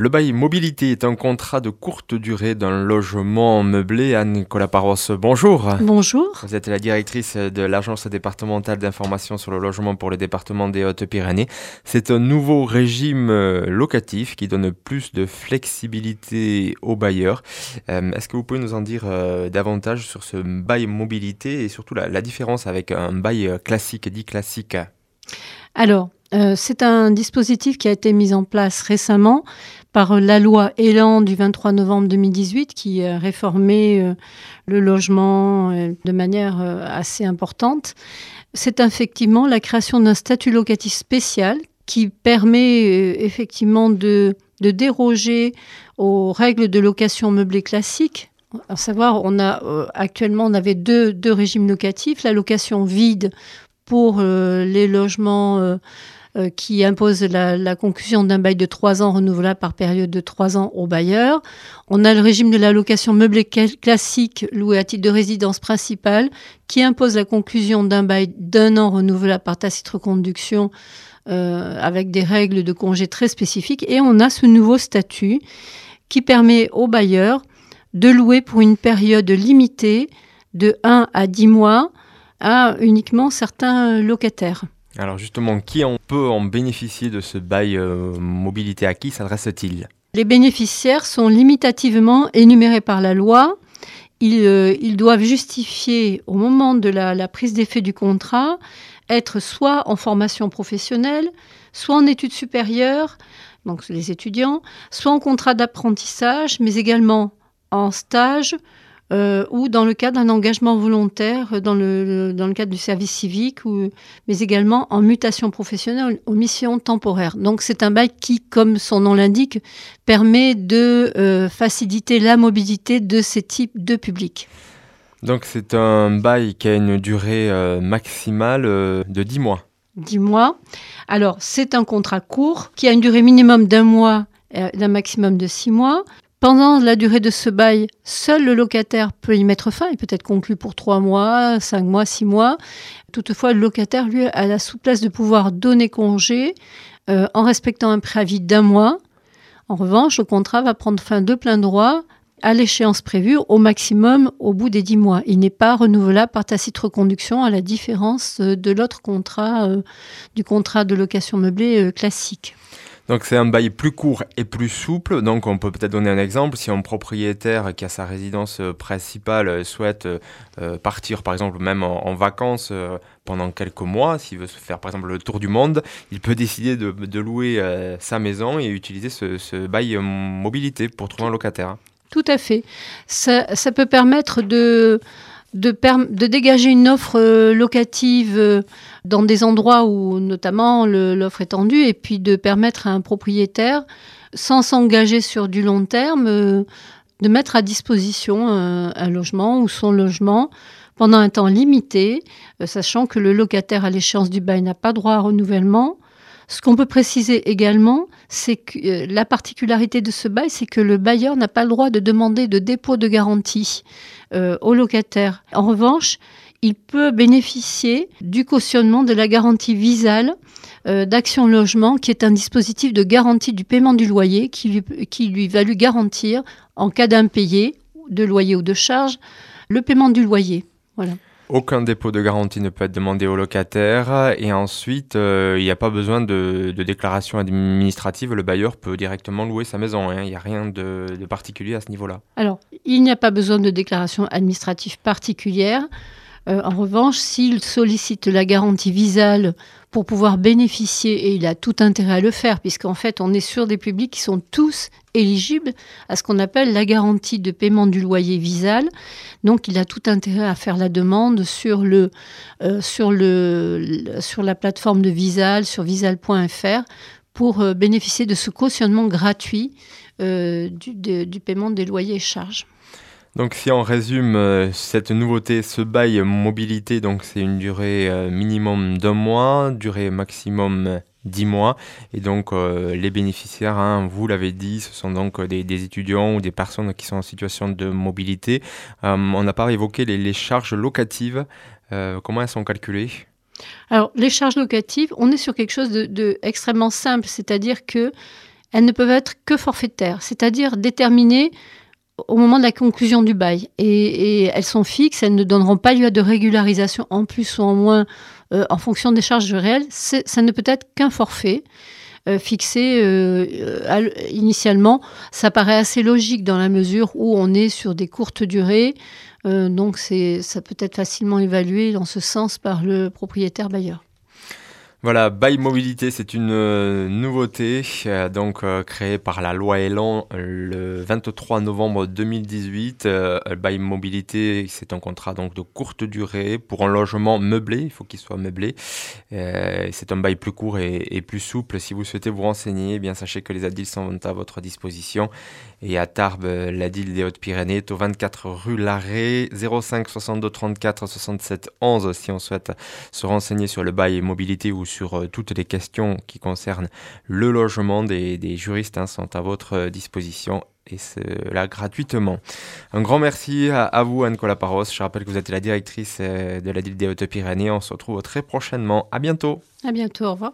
Le bail mobilité est un contrat de courte durée d'un logement meublé. Anne-Nicolas Parros, bonjour. Bonjour. Vous êtes la directrice de l'Agence départementale d'information sur le logement pour le département des Hautes-Pyrénées. C'est un nouveau régime euh, locatif qui donne plus de flexibilité aux bailleurs. Euh, est-ce que vous pouvez nous en dire euh, davantage sur ce bail mobilité et surtout la, la différence avec un bail classique, dit classique? Alors, euh, c'est un dispositif qui a été mis en place récemment par la loi Elan du 23 novembre 2018 qui a réformé euh, le logement euh, de manière assez importante. C'est effectivement la création d'un statut locatif spécial qui permet effectivement de, déroger aux règles de location meublée classique. À savoir, on a actuellement on avait deux, régimes locatifs la location vide pour les logements euh, qui impose la, conclusion d'un bail de trois ans renouvelable par période de trois ans au bailleur. On a le régime de la location meublée classique louée à titre de résidence principale qui impose la conclusion d'un bail d'un an renouvelable par tacite reconduction euh, avec des règles de congé très spécifiques. Et on a ce nouveau statut qui permet au bailleur de louer pour une période limitée de 1 à 10 mois à uniquement certains locataires. Alors justement, qui peut en bénéficier de ce bail euh, mobilité À qui s'adresse-t-il? Les bénéficiaires sont limitativement énumérés par la loi. Ils, euh, doivent justifier au moment de la, prise d'effet du contrat être soit en formation professionnelle, soit en études supérieures, donc les étudiants, soit en contrat d'apprentissage, mais également en stage, euh, ou dans le cadre d'un engagement volontaire dans le, dans le cadre du service civique, ou, mais également en mutation professionnelle ou mission temporaire. Donc c'est un bail qui, comme son nom l'indique, permet de euh, faciliter la mobilité de ces types de publics. Donc c'est un bail qui a une durée euh, maximale de 10 mois. 10 mois. Alors c'est un contrat court qui a une durée minimum d'un mois d'un maximum de 6 mois. Pendant la durée de ce bail, seul le locataire peut y mettre fin. Il peut être conclu pour trois mois, cinq mois, six mois. Toutefois, le locataire, lui, a la souplesse de pouvoir donner congé euh, en respectant un préavis d'un mois. En revanche, le contrat va prendre fin de plein droit à l'échéance prévue, au maximum au bout des dix mois. Il n'est pas renouvelable par tacite reconduction, à la différence de l'autre contrat, euh, du contrat de location meublée euh, classique. Donc c'est un bail plus court et plus souple. Donc on peut peut-être donner un exemple. Si un propriétaire qui a sa résidence euh, principale euh, souhaite euh, partir par exemple même en, vacances pendant quelques mois, s'il veut faire par exemple le tour du monde, il peut décider de, louer sa maison et utiliser ce, bail mobilité pour trouver un locataire. Tout à fait. ça peut permettre de de, dégager une offre euh, locative euh, dans des endroits où notamment l'offre est tendue et puis de permettre à un propriétaire, sans s'engager sur du long terme, euh, de mettre à disposition un logement ou son logement pendant un temps limité, sachant que le locataire à l'échéance du bail n'a pas droit à renouvellement. Ce qu'on peut préciser également, c'est que la particularité de ce bail, c'est que le bailleur n'a pas le droit de demander de dépôt de garantie. Euh, au locataire. En revanche, il peut bénéficier du cautionnement de la garantie visale euh, d'Action Logement, qui est un dispositif de garantie du paiement du loyer qui lui, qui garantir, en cas d'impayé de loyer ou de charge, le paiement du loyer. Voilà. Aucun dépôt de garantie ne peut être demandé au locataire et ensuite euh, il n'y a pas besoin de, déclaration administrative, le bailleur peut directement louer sa maison, hein. il n'y a rien de, particulier à ce niveau-là. Alors, il n'y a pas besoin de déclaration administrative particulière. Euh, en revanche, s'il sollicite la garantie visale pour pouvoir bénéficier, et il a tout intérêt à le faire, puisqu'en fait, on est sur des publics qui sont tous éligibles à ce qu'on appelle la garantie de paiement du loyer visal. Donc, il a tout intérêt à faire la demande sur, euh, la plateforme de Visal, sur visal.fr, pour euh, bénéficier de ce cautionnement gratuit du, du paiement des loyers et charges. Donc si on résume euh, cette nouveauté, ce bail mobilité, donc c'est une durée euh, minimum d'un mois, durée maximum 10 mois. Et donc euh, les bénéficiaires, hein, vous l'avez dit, ce sont donc des, étudiants ou des personnes qui sont en situation de mobilité. on n'a pas évoqué les, charges locatives. comment elles sont calculées? Alors les charges locatives, on est sur quelque chose de, de extrêmement simple, c'est-à-dire que elles ne peuvent être que forfaitaires, c'est-à-dire déterminées au moment de la conclusion du bail. Et, elles sont fixes, elles ne donneront pas lieu à de régularisation en plus ou en moins euh, en fonction des charges réelles. Ça ne peut être qu'un forfait. Euh, fixé euh, initialement, ça paraît assez logique dans la mesure où on est sur des courtes durées, donc ça peut être facilement évalué dans ce sens par le propriétaire bailleur. Voilà, Bail Mobilité, c'est une euh, nouveauté euh, donc euh, créée par la loi Elan le 23 novembre 2018. Bail Mobilité, c'est un contrat donc de courte durée pour un logement meublé, il faut qu'il soit meublé. c'est un bail plus court et, plus souple. Si vous souhaitez vous renseigner, eh bien sachez que les ADIL sont à votre disposition. Et à Tarbes, l'ADIL des Hautes-Pyrénées est au 24 rue Larrey, 05 62 34 67 11 si on souhaite se renseigner sur le bail mobilité ou sur euh, toutes les questions qui concernent le logement des, juristes hein, sont à votre euh, disposition et cela gratuitement. Un grand merci à, vous, Anne-Cola Paros. Je rappelle que vous êtes la directrice euh, de la ville des Hautes-Pyrénées. On se retrouve très prochainement. À bientôt. À bientôt. Au revoir.